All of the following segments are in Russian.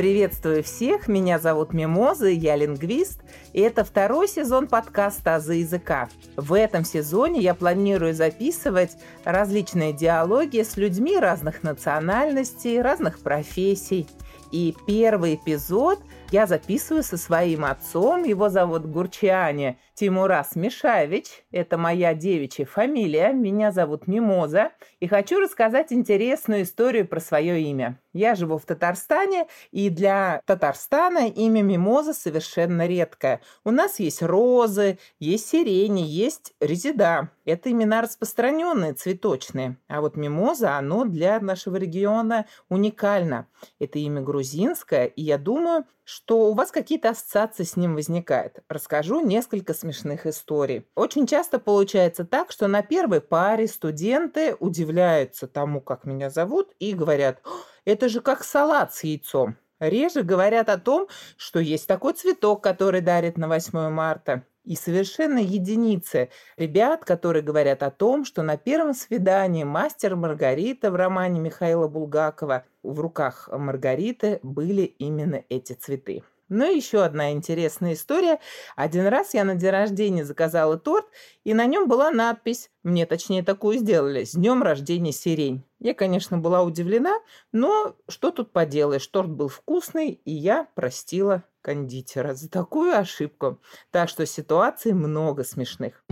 Приветствую всех, меня зовут Мимоза, я лингвист, и это второй сезон подкаста «Азы языка». В этом сезоне я планирую записывать различные диалоги с людьми разных национальностей, разных профессий. И первый эпизод я записываю со своим отцом, его зовут Гурчиане Тимурас Мишаевич, это моя девичья фамилия, меня зовут Мимоза, и хочу рассказать интересную историю про свое имя. Я живу в Татарстане, и для Татарстана имя Мимоза совершенно редкое. У нас есть розы, есть сирени, есть резида. Это имена распространенные, цветочные. А вот Мимоза, оно для нашего региона уникально. Это имя грузинское, и я думаю, что у вас какие-то ассоциации с ним возникают. Расскажу несколько смешных историй. Очень часто получается так, что на первой паре студенты удивляются тому, как меня зовут, и говорят, это же как салат с яйцом. Реже говорят о том, что есть такой цветок, который дарит на 8 марта. И совершенно единицы ребят, которые говорят о том, что на первом свидании мастер Маргарита в романе Михаила Булгакова в руках Маргариты были именно эти цветы. Ну и еще одна интересная история. Один раз я на день рождения заказала торт, и на нем была надпись, мне точнее такую сделали, «С днем рождения сирень». Я, конечно, была удивлена, но что тут поделаешь, торт был вкусный, и я простила кондитера за такую ошибку. Так что ситуаций много смешных.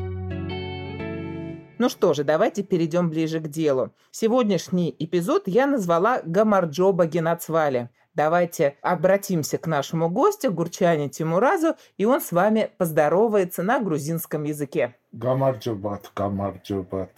Ну что же, давайте перейдем ближе к делу. Сегодняшний эпизод я назвала «Гамарджоба Генацвали». Давайте обратимся к нашему гостю, Гурчане Тимуразу, и он с вами поздоровается на грузинском языке. Гамарджобат, гамарджобат.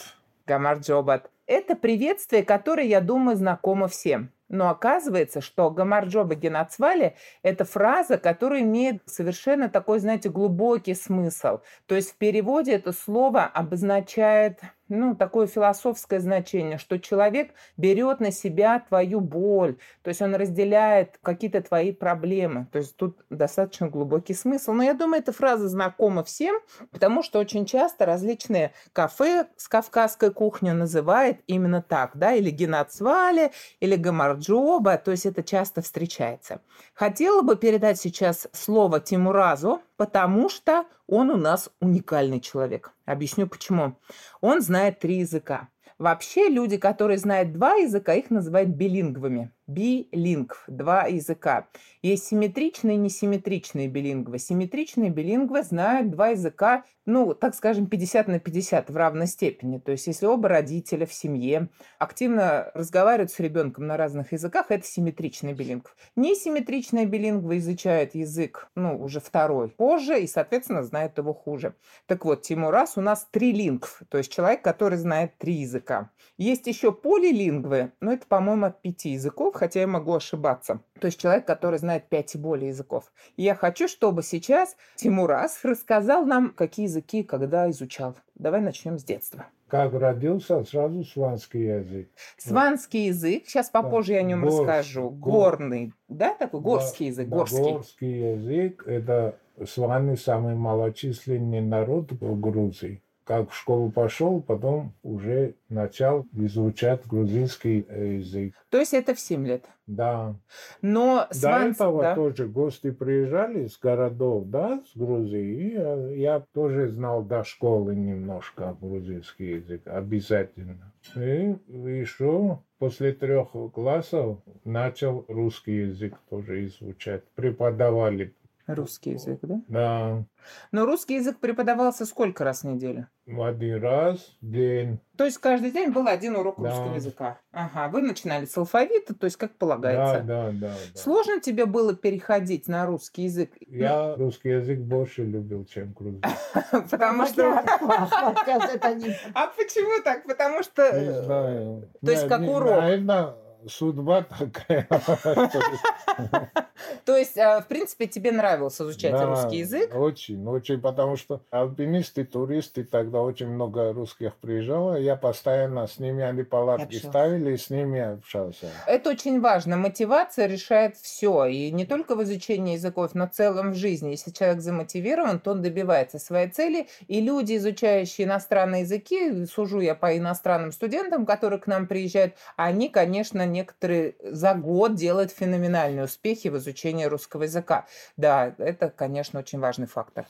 Гамарджобат. Это приветствие, которое, я думаю, знакомо всем. Но оказывается, что Гамарджоба Генацвали – это фраза, которая имеет совершенно такой, знаете, глубокий смысл. То есть в переводе это слово обозначает ну, такое философское значение, что человек берет на себя твою боль, то есть он разделяет какие-то твои проблемы. То есть тут достаточно глубокий смысл. Но я думаю, эта фраза знакома всем, потому что очень часто различные кафе с кавказской кухней называют именно так, да, или генацвали, или гамарджоба, то есть это часто встречается. Хотела бы передать сейчас слово Тимуразу, потому что он у нас уникальный человек. Объясню почему. Он знает три языка. Вообще люди, которые знают два языка, их называют билингвами билингв, два языка. Есть симметричные и несимметричные билингвы. Симметричные билингвы знают два языка, ну, так скажем, 50 на 50 в равной степени. То есть, если оба родителя в семье активно разговаривают с ребенком на разных языках, это симметричный билингв. Несимметричные билингвы изучают язык, ну, уже второй позже, и, соответственно, знают его хуже. Так вот, Тимурас у нас трилингв, то есть человек, который знает три языка. Есть еще полилингвы, но это, по-моему, от пяти языков, хотя я могу ошибаться. То есть человек, который знает пять и более языков. И я хочу, чтобы сейчас Тимурас рассказал нам, какие языки когда изучал. Давай начнем с детства. Как родился, сразу сванский язык. Сванский язык, сейчас попозже я о нем Горс, расскажу. Горный, да, такой горский язык, да, горский. Горский язык – это сваны самый малочисленный народ в Грузии как в школу пошел, потом уже начал изучать грузинский э, язык. То есть это в 7 лет? Да. Но До Сванс... этого да? тоже гости приезжали с городов, да, с Грузии. И э, я тоже знал до школы немножко грузинский язык, обязательно. И еще после трех классов начал русский язык тоже изучать. Преподавали Русский язык, да? Да. Но русский язык преподавался сколько раз в неделю? Один раз в день. То есть каждый день был один урок да. русского языка? Ага, вы начинали с алфавита, то есть как полагается? Да, да, да. да. Сложно тебе было переходить на русский язык? Я ну... русский язык больше любил, чем грузинский. Потому что... А почему так? Потому что... Не знаю. То есть как урок? Наверное, судьба такая. То есть, а, в принципе, тебе нравилось изучать Да, русский язык? Очень, очень, потому что альпинисты, туристы, тогда очень много русских приезжало, я постоянно с ними, они палатки Общался. ставили, с ними общался. Это очень важно. Мотивация решает все. И не только в изучении языков, но в целом в жизни. Если человек замотивирован, то он добивается своей цели. И люди, изучающие иностранные языки, сужу я по иностранным студентам, которые к нам приезжают, они, конечно, некоторые за год делают феноменальные успехи в изучении русского языка. Да, это, конечно, очень важный фактор.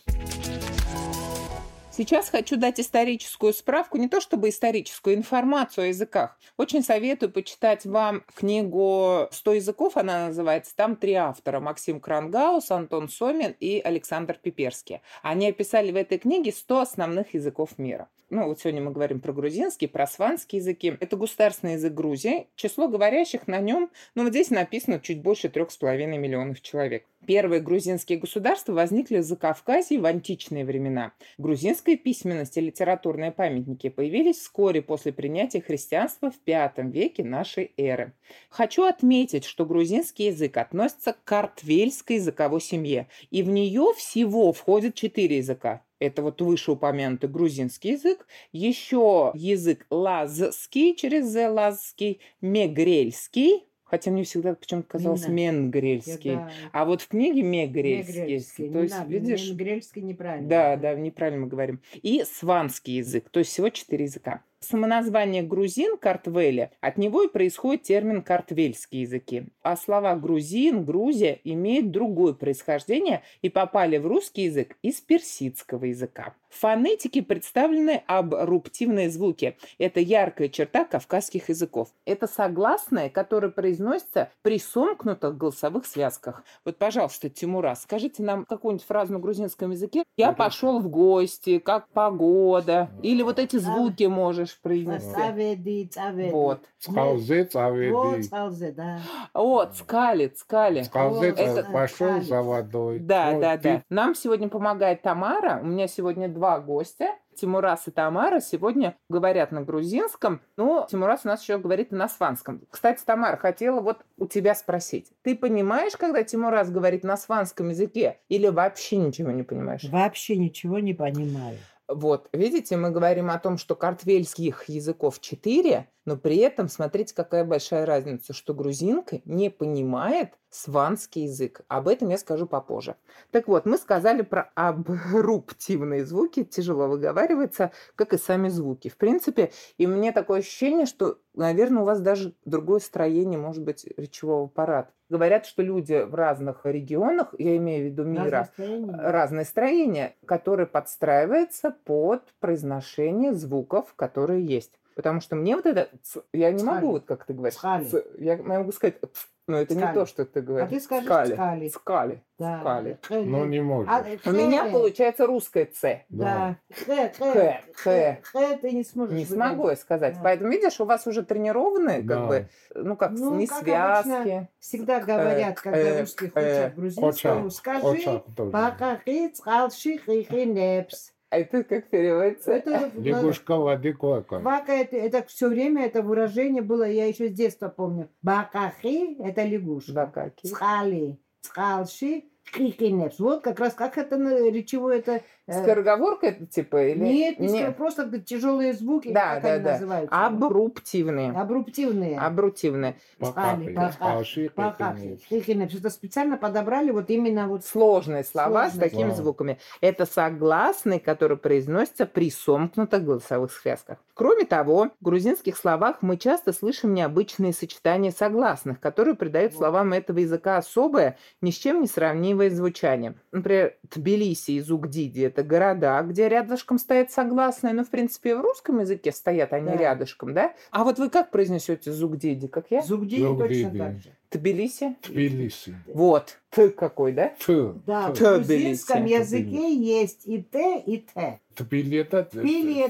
Сейчас хочу дать историческую справку, не то чтобы историческую информацию о языках. Очень советую почитать вам книгу «100 языков», она называется. Там три автора. Максим Крангаус, Антон Сомин и Александр Пиперский. Они описали в этой книге 100 основных языков мира. Ну, вот сегодня мы говорим про грузинский, про сванский языки. Это государственный язык Грузии. Число говорящих на нем, ну, вот здесь написано чуть больше трех с половиной миллионов человек. Первые грузинские государства возникли в Закавказье в античные времена. Грузинская письменность и литературные памятники появились вскоре после принятия христианства в V веке нашей эры. Хочу отметить, что грузинский язык относится к картвельской языковой семье, и в нее всего входит четыре языка. Это вот вышеупомянутый грузинский язык, еще язык лазский через лазский, мегрельский, хотя мне всегда почему-то казалось менгрельский. Да, А вот в книге мегрельский. Мегрельский. То есть, надо, видишь, Мегрельский неправильно. да, да, неправильно мы говорим. И сванский язык, то есть всего четыре языка. Самоназвание грузин, картвеля, от него и происходит термин картвельские языки. А слова грузин, Грузия имеют другое происхождение и попали в русский язык из персидского языка. В фонетике представлены абруптивные звуки. Это яркая черта кавказских языков. Это согласные, которые произносятся при сомкнутых голосовых связках. Вот, пожалуйста, Тимура, скажите нам какую-нибудь фразу на грузинском языке. Я пошел в гости, как погода. Или вот эти звуки можешь произнести. Цаведи, цаведи. Вот. Скалзе, Вот, цаведи. цалзе, да. Вот, скали, скали. Скалзе, Это- пошел за водой. Да, Вот да, ты- да. Нам сегодня помогает Тамара. У меня сегодня два гостя. Тимурас и Тамара сегодня говорят на грузинском, но Тимурас у нас еще говорит на сванском. Кстати, Тамара, хотела вот у тебя спросить. Ты понимаешь, когда Тимурас говорит на сванском языке или вообще ничего не понимаешь? Вообще ничего не понимаю. Вот, видите, мы говорим о том, что картвельских языков четыре, но при этом смотрите, какая большая разница, что грузинка не понимает сванский язык. Об этом я скажу попозже. Так вот, мы сказали про абруптивные звуки, тяжело выговаривается, как и сами звуки. В принципе, и мне такое ощущение, что, наверное, у вас даже другое строение, может быть, речевого аппарата. Говорят, что люди в разных регионах, я имею в виду мира, Разностроение. разное строение, которое подстраивается под произношение звуков, которые есть. Потому что мне вот это, ц- я не Цхали. могу, вот как ты говоришь, Цхали. ц- я могу сказать, ц, но это не Цхали. то, что ты говоришь. А ты скажешь Цкали. цкали. Цкали. Да. Цкали. Хэ, Ну, хэ. не может. А, У меня получается русское «ц». Да. Хэ, Хэ, хэ, хэ. хэ, ты не сможешь. Не выговорить. смогу я сказать. Да. Поэтому, видишь, у вас уже тренированные, как Да. бы, ну, как, Ну, не как связки. обычно, Всегда говорят, когда э, русских э, учат грузинскому, Очак, скажи, тоже. пакахи, цхалши, хихи, непс. А это как переводится? Это Лягушка воды квакает. Бака это, это все время это выражение было, я еще с детства помню. Бакахи это лягушка. Бакаки. Цхали, цхалши, хихинепс. Вот как раз как это речевое это. э, Скороговорка это типа? Или... Нет, не скоро, просто тяжелые звуки, Да, как да, они да. называются. Абруптивные. Абруптивные. Абрутивные. Цхали, Пахали, пахали, хихинепс. хихинепс. Это специально подобрали вот именно вот Сложные слова с Сложные такими слова. звуками. Это согласные, которые произносятся при сомкнутых голосовых связках. Кроме того, в грузинских словах мы часто слышим необычные сочетания согласных, которые придают Вот. словам этого языка особое, ни с чем не сравнимое звучание. Например, Тбилиси и Зугдиди – это города, где рядышком стоят согласные, но, в принципе, в русском языке стоят они Да. рядышком, да? А вот вы как произнесете Зугдиди, как я? зубди точно Зубдиди. так же. Тбилиси? Тбилиси. Вот. Т какой, да? Т. Да, в Т. грузинском Тбилиси. языке есть и Т, и Т. Тбили это-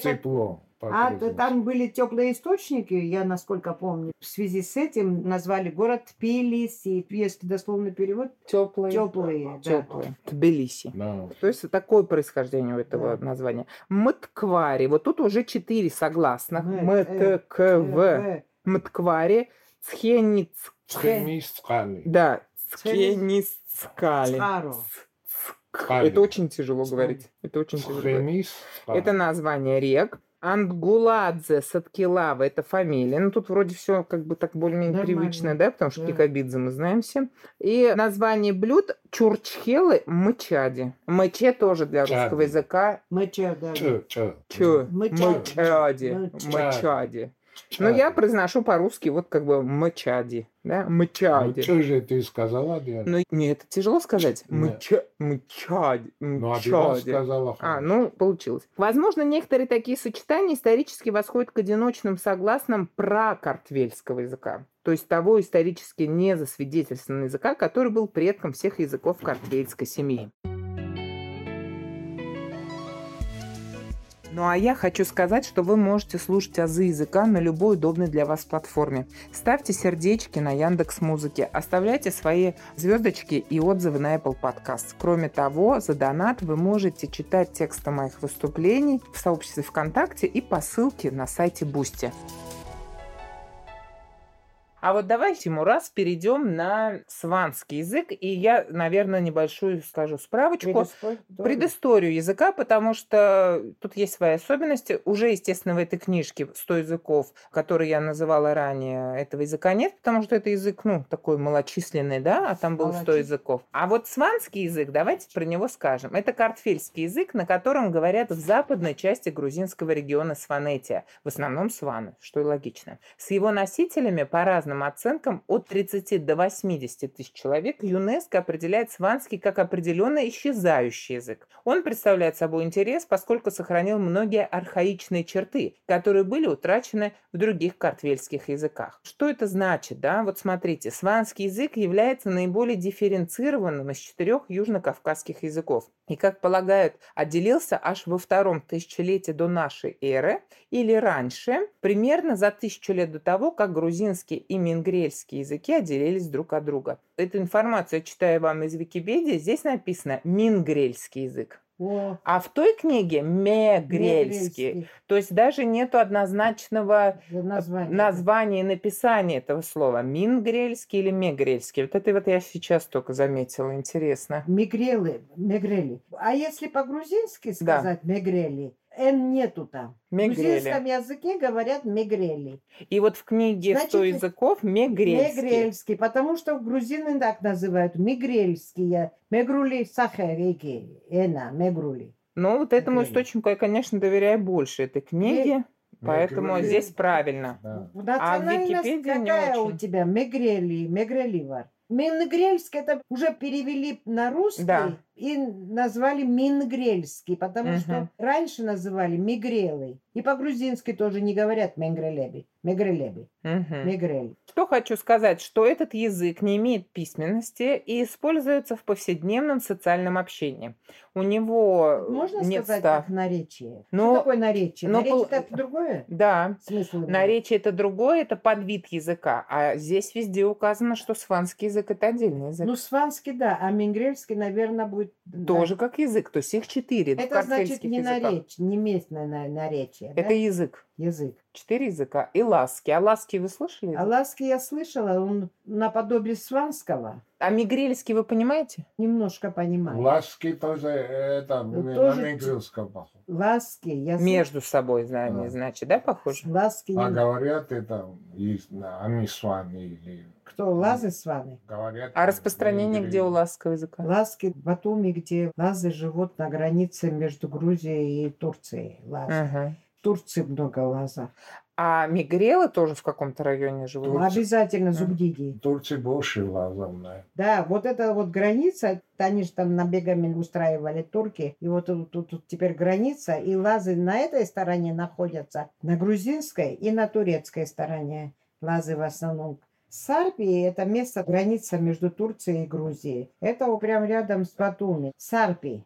тепло. А там были теплые источники, я насколько помню. В связи с этим назвали город Тбилиси. Если дословный перевод, Теплые. теплые. да. Теплые. Тбилиси. Да. То есть такое происхождение у этого Да. названия. Мтквари. Вот тут уже четыре согласных. М, э, М-Т-К-В. Э, Мтквари. Цхениц. Цхемис цхали. Да. Цкенискали. Цхаро. Это очень тяжело говорить. Это очень тяжело. Это название рек. Ангуладзе, Саткилава – это фамилия. Ну, тут вроде все как бы так более-менее Нормально. привычно, да, потому что Да. Кикабидзе мы знаем все. И название блюд – чурчхелы мычади. Мыче тоже для Чади. русского языка. Мыча, да. Чё, чё? Чё? Мычади. Мычади. Мычади. Ну, я произношу по-русски вот как бы мычади, да, мычади. Что же ты сказала, Диана? Ну, мне это тяжело сказать. Нет. Мыча- Мычади. Ну, Мычади. сказала. А, хорошо. ну, получилось. Возможно, некоторые такие сочетания исторически восходят к одиночным согласным пракартвельского языка, то есть того исторически не засвидетельственного языка, который был предком всех языков картвельской семьи. Ну а я хочу сказать, что вы можете слушать азы языка на любой удобной для вас платформе. Ставьте сердечки на Яндекс Музыке, оставляйте свои звездочки и отзывы на Apple Podcast. Кроме того, за донат вы можете читать тексты моих выступлений в сообществе ВКонтакте и по ссылке на сайте Boosty. А вот давайте, Тимураз, перейдем на сванский язык, и я, наверное, небольшую скажу справочку. Предыстория. Предысторию языка, потому что тут есть свои особенности. Уже, естественно, в этой книжке 100 языков, которые я называла ранее, этого языка нет, потому что это язык, ну, такой малочисленный, да, а там было 100 Малочисленный. языков. А вот сванский язык, давайте про него скажем. Это картфельский язык, на котором говорят в западной части грузинского региона Сванетия, в основном сваны, что и логично. С его носителями по разным оценкам от 30 до 80 тысяч человек ЮНЕСКО определяет сванский как определенно исчезающий язык. Он представляет собой интерес, поскольку сохранил многие архаичные черты, которые были утрачены в других картвельских языках. Что это значит? Да? Вот смотрите, сванский язык является наиболее дифференцированным из четырех южно-кавказских языков. И, как полагают, отделился аж во втором тысячелетии до нашей эры или раньше, примерно за тысячу лет до того, как грузинский и мингрельский языки отделились друг от друга. Эту информацию я читаю вам из Википедии. Здесь написано мингрельский язык. О, А в той книге мегрельский. Мегрельский. То есть даже нету однозначного Название. названия и написания этого слова. Мингрельский или мегрельский. Вот это вот я сейчас только заметила. Интересно. Мигрелы, мегрели. А если по-грузински Да. сказать мегрели, Н нету там. В Мегрели. грузинском языке говорят мегрели. И вот в книге Значит, 100 языков мегрельский. Мегрельский, потому что грузины так называют. Мигрельские. Мегрули сахарики. Эна, мегрули. Но вот этому Мегрели. источнику я, конечно, доверяю больше этой книги. Поэтому Мегрели. здесь правильно. Да. Национальность Википедия не какая у очень. тебя? Мегрели, Мегреливар. Мингрельский это уже перевели на русский Да. И назвали Мингрельский, потому Мгм. что раньше называли Мигрелы. И по-грузински тоже не говорят Мегрелеби. Мегрелеби. Мгм. Мегрели. Что хочу сказать, что этот язык не имеет письменности и используется в повседневном социальном общении. У него Можно нет сказать став. как наречие? Ну, Что такое наречие? ну, наречие пол- это другое? Да, Смысл имеет? наречие это другое, это подвид языка, а здесь везде указано, что сванский язык это отдельный язык. Ну, сванский, да, а мингрельский, наверное, будет... Тоже как язык, то есть их четыре. Это значит не языках. наречие, не местное на- наречие, Это да? язык. язык. Четыре языка. И ласки. А ласки вы слышали? А ласки я слышала, он наподобие сванского. А мигрельский вы понимаете? Немножко понимаю. Ласки тоже это Ну, на тоже мигрельском похоже. Ласки, язык. Между собой, знаю, Да. значит, да, похоже? Ласки. А не- говорят это, есть, на- они с вами или Кто? Лазы сваны? говорят. А распространение где у ласкового языка? Ласки в Батуми, где лазы живут на границе между Грузией и Турцией. Лазы. Ага. В Турции много лаза. А мигрелы тоже в каком-то районе живут? Ну, Обязательно В зубдиги. Турции больше лазов, да. Да, вот эта вот граница, они же там набегами устраивали турки, и вот тут, тут- тут теперь граница, и лазы на этой стороне находятся, на грузинской и на турецкой стороне. Лазы в основном. Сарпии – это место, граница между Турцией и Грузией. Это прям рядом с Батуми. Сарпи.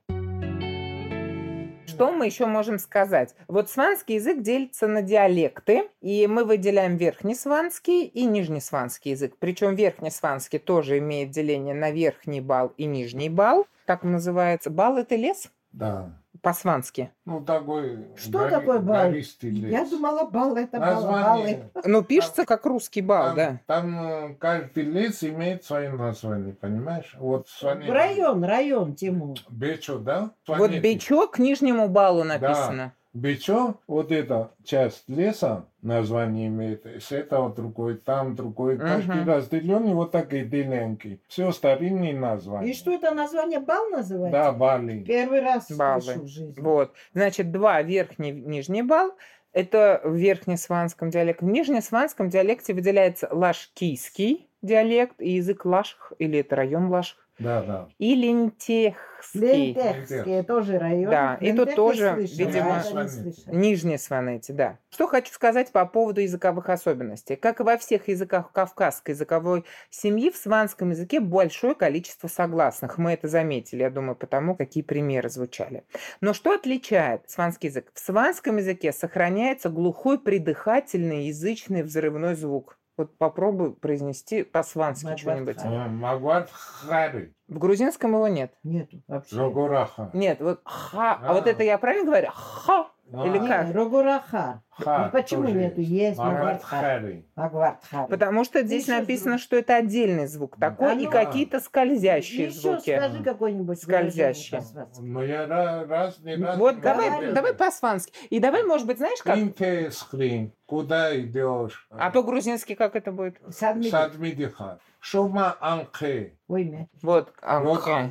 Что мы еще можем сказать? Вот сванский язык делится на диалекты, и мы выделяем верхнесванский и нижнесванский язык. Причем верхнесванский тоже имеет деление на верхний бал и нижний бал. Так он называется. Бал – это лес? Да. По-свански? Ну, такой... Что гори- такое бал? Я думала, бал это бал, Название. баллы. Ну, пишется как русский бал, Там, да. там э, каждый лес имеет свое название, понимаешь? Вот Сванет- Район, район, Тимур. Бечо, да? Вот Сванеты. Бичо к Нижнему балу написано. Бичо, вот эта часть леса, название имеет, с этого другой, там другой, каждый Мгм. разделенный вот такие длинненькие. Все старинные названия. И что это название бал называется? Да, Бали. Первый раз Баллы. слышу в жизни. Вот. Значит, два верхний нижний бал. Это в верхнесванском диалекте. В нижнесванском диалекте выделяется лашкийский диалект и язык лашх, или это район лашх, Да, да. и лентехский. Лентехские тоже район. Да, и тут тоже, слышала, видимо, а. Нижние сванети, да. Что хочу сказать по поводу языковых особенностей. Как и во всех языках кавказской языковой семьи, в сванском языке большое количество согласных. Мы это заметили, я думаю, потому какие примеры звучали. Но что отличает сванский язык? В сванском языке сохраняется глухой придыхательный язычный взрывной звук. Вот попробуй произнести по-свански что-нибудь. Хари. Э, Магват Хари. В грузинском его нет. Нету вообще. Рогораха. Нет, вот ха. А, вот А. это я правильно говорю? Ха. Или Не, как? Рогураха. Ха Ну, почему тоже нету? есть. Есть Магват Магвартхар. Хари. Магвартхар. Потому что здесь еще написано, что это отдельный звук такой, А и ну- какие-то скользящие Еще звуки. скажи какой-нибудь по-сватски. Но я ра- раз не раз Вот давай, давай по-свански. И давай, может быть, знаешь как? Скрин. Куда идешь? А по-грузински как это будет? Садми- Садмидиха. Шума анхе. Вот.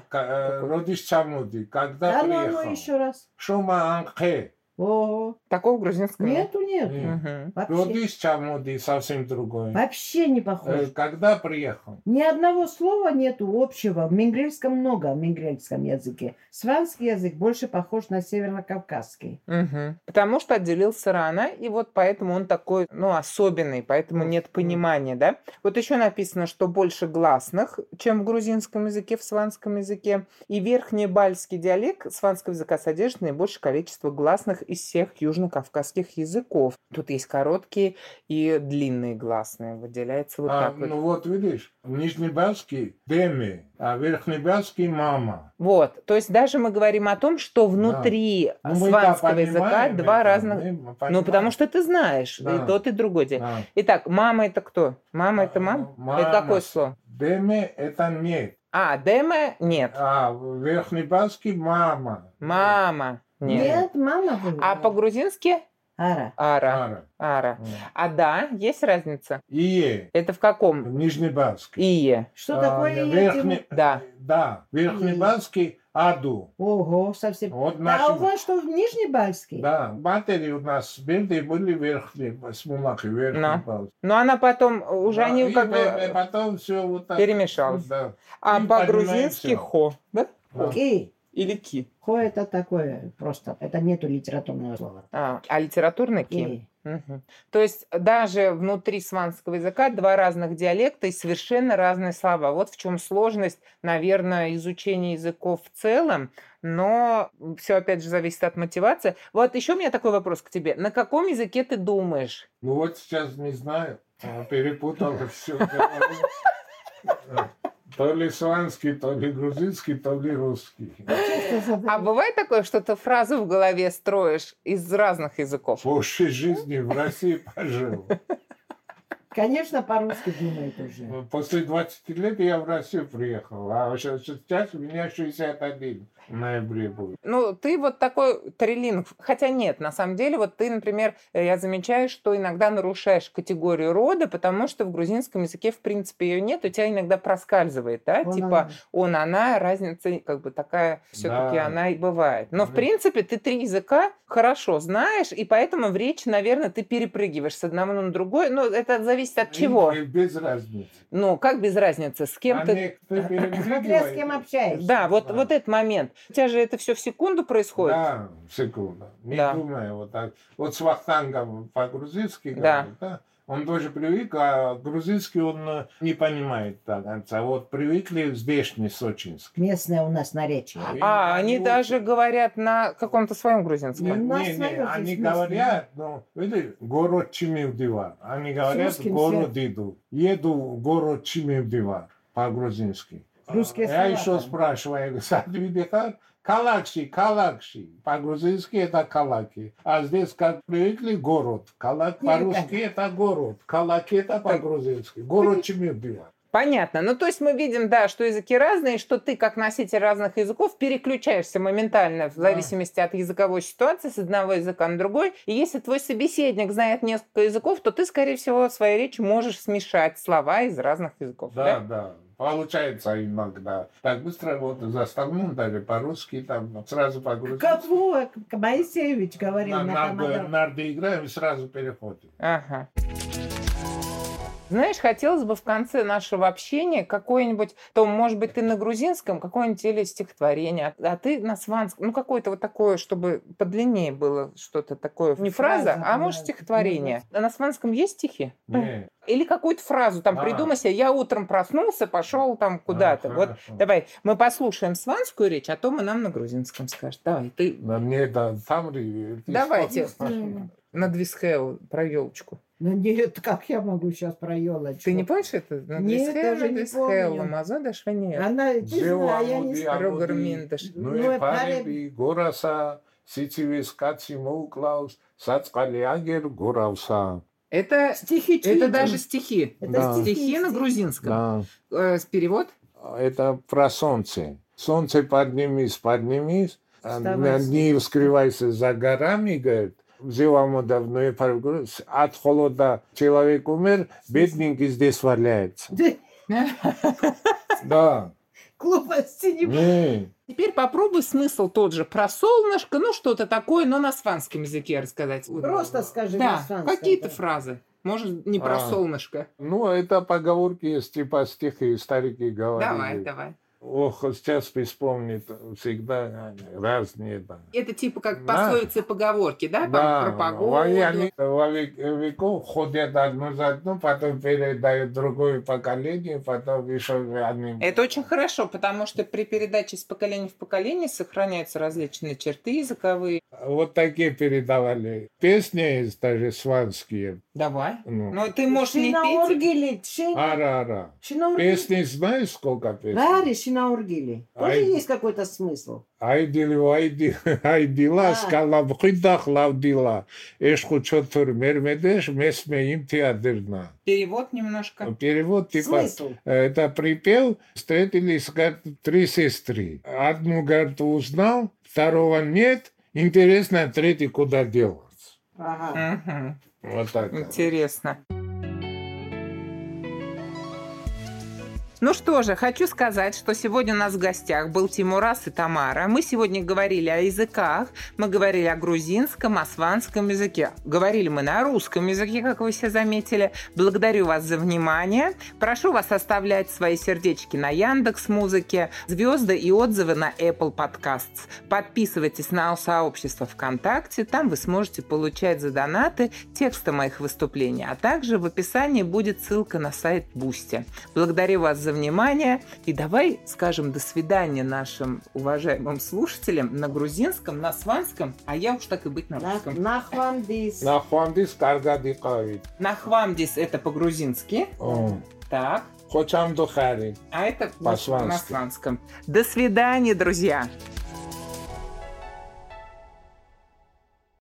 Ка- э, Родиш Чамуди. Когда Да ну, ну приехал? еще раз. Шума анхе. О, Такого грузинского нет. нету. Нет. Мгм. Вообще, Родиш Чамуди совсем другой. вообще не Э, похож. Когда приехал? Ни одного слова нету общего. В мингрельском много, в мингрельском языке. Сванский язык больше похож на северно-кавказский. Мгм. Потому что отделился рано, и вот поэтому он такой, ну, особенный, поэтому нет понимания, да? Вот еще написано, что больше гласных, чем в грузинском языке, в сванском языке. И верхний бальский диалект сванского языка содержит наибольшее количество гласных из всех южно-кавказских языков. Тут есть короткие и длинные гласные. Выделяется вот А, так вот. ну вот видишь, Нижнебялский Деми, а Верхнебялский мама. Вот, то есть даже мы говорим о том, что внутри Ну, мы-то сванского языка два это, разных... Ну, потому что ты знаешь, Да. и тот, и другой день. Да. Итак, мама это кто? Мама это мама? Мама. Это какое слово? Деми это нет. А, деме нет. А Верхнебялский мама. Мама нет. Нет, мама была. А по-грузински Ара. ара. Ара. Ара. А да, есть разница? Ие. Это в каком? Нижнебялский. Ие. Что А, такое верхний- Тимур? Да. Да. Верхнебялский Аду. Ого, совсем. Вот А у наши... вас что, в Нижнебальске? Да, матери у нас бедные были верхние, смулахи, верхнебялский. Но она потом уже Да, они и как бы потом все вот так. перемешалось. Да. А по-грузински хо, да? Да. Или ки. Хо это такое просто. Это нету литературного слова. А, а литературный ки? Мгм. То есть даже внутри сванского языка два разных диалекта и совершенно разные слова. Вот в чем сложность, наверное, изучения языков в целом, но все опять же зависит от мотивации. Вот еще у меня такой вопрос к тебе. На каком языке ты думаешь? Ну вот сейчас не знаю, а, перепутал все. То ли сванский, то ли грузинский, то ли русский. А бывает такое, что ты фразу в голове строишь из разных языков? По всей жизни в России пожил. Конечно, по-русски думает уже. После 20 лет я в Россию приехал, а сейчас, сейчас у меня 61 в ноябре будет. Ну, ты вот такой трилинг. Хотя нет, на самом деле, вот ты, например, э, я замечаю, что иногда нарушаешь категорию рода, потому что в грузинском языке, в принципе, ее нет, у тебя иногда проскальзывает, да, Он, типа она. он, она, разница как бы такая все-таки Да. она и бывает. Но, в Да. принципе, ты три языка хорошо знаешь, и поэтому в речи, наверное, ты перепрыгиваешь с одного на другой. Ну, это зависит от чего. И без разницы. Ну, как без разницы, с кем А ты... Смотря с кем общаешься. Да, вот, Да. вот этот момент. У тебя же это все в секунду происходит. Да, секунду. Не Да. думаю вот так. Вот с Вахтангом по-грузински Да. говорит, да? Он тоже привык, а грузинский он э, не понимает до конца. Вот привыкли здешний сочинский. Местное у нас наречие. И А, они вот- даже говорят на каком-то своем Не, грузинском. Нас не, не, своё они говорят, ну, видишь, город Чимилдивар. Они говорят, город иду. Еду в город Чимилдивар по-грузински. Русские Я еще спрашиваю, Садвидихар, Калакши, Калакши. По-грузински это Калаки. А здесь, как привыкли, город. Калак по-русски это город. Калаки это по-грузински. Город Чемербила. Понятно. Ну, то есть мы видим, да, что языки разные, что ты, как носитель разных языков, переключаешься моментально в зависимости от языковой ситуации с одного языка на другой. И если твой собеседник знает несколько языков, то ты, скорее всего, в своей речи можешь смешать слова из разных языков. Да, да. Получается иногда. Так быстро вот за столом даже по-русски там сразу по-грузински. Вот Моисеевич говорил На на Хамадов. нарды играем и сразу переходим. Ага. Знаешь, хотелось бы в конце нашего общения какое-нибудь, то, может быть, ты на грузинском, какое-нибудь или стихотворение, а ты на сванском, ну, какое-то вот такое, чтобы подлиннее было что-то такое. Не фраза, Фраза, а может, стихотворение. А на сванском есть стихи? Не. Или какую-то фразу там А. придумай себе. Я утром проснулся, пошел там куда-то. А, вот хорошо. давай, мы послушаем сванскую речь, а то мы нам на грузинском скажешь. Давай, ты На мне да, ты Давайте на Двисхейл про елочку. Ну нет, как я могу сейчас про елочку? Ты не помнишь это? На нет, даже не помню. Мазода не. Она, ты я не знаю. Ну, ну и париби, гораса, ситивискаци, муклаус, сацкали агер, горавса. Это стихи. Это даже стихи. Это да. стихи, стихи на грузинском. Да. Э, перевод? Это про солнце. Солнце поднимись, поднимись. Вставай. Не вскрывайся за горами, говорит взяла давно и от холода человек умер бедненький здесь валяется да Глупости не не Теперь попробуй смысл тот же про солнышко, ну что-то такое, но на сванском языке рассказать. Просто скажи Да, на сванском, какие-то да. фразы. Может, не про А. солнышко. ну это поговорки есть типа стихи старики говорили Давай, давай. Ох, сейчас вспомнит всегда разные. Да. Это типа как Да. пословицы и поговорки, да? Там Да, про погоду. они во век- веков ходят одно за одно, потом передают другое поколение, потом еще они... Это очень хорошо, потому что при передаче с поколения в поколение сохраняются различные черты языковые. Вот такие передавали. Песни есть даже сванские. Давай. Ну, Но ты можешь не петь. Ара-ара. Песни знаешь сколько песен? Рари шинаургили. Тоже Ай. есть какой-то смысл. Айдили, айди, айдила, А. скала бхида, хлавдила. Эшху чотур мермедеш, месме им теадрна. Перевод немножко. Перевод типа... Смысл. Это припев, встретились говорит, три сестры. Одну, говорит, узнал, второго нет. Интересно, третий куда делать. Ага. Мгм. Вот так. Интересно. Ну что же, хочу сказать, что сегодня у нас в гостях был Тимураз и Тамара. Мы сегодня говорили о языках, мы говорили о грузинском, о сванском языке. Говорили мы на русском языке, как вы все заметили. Благодарю вас за внимание. Прошу вас оставлять свои сердечки на Яндекс Музыке, звезды и отзывы на Apple Podcasts. Подписывайтесь на сообщество ВКонтакте, там вы сможете получать за донаты тексты моих выступлений, а также в описании будет ссылка на сайт Boosty. Благодарю вас за внимание и давай скажем до свидания нашим уважаемым слушателям на грузинском, на сванском, а я уж так и быть на На- русском. Нахвандис. Нахвандис каргади кавит. Нахвамдис это по-грузински, так, Хочам духари. а это По-свански. на сванском. До свидания, друзья!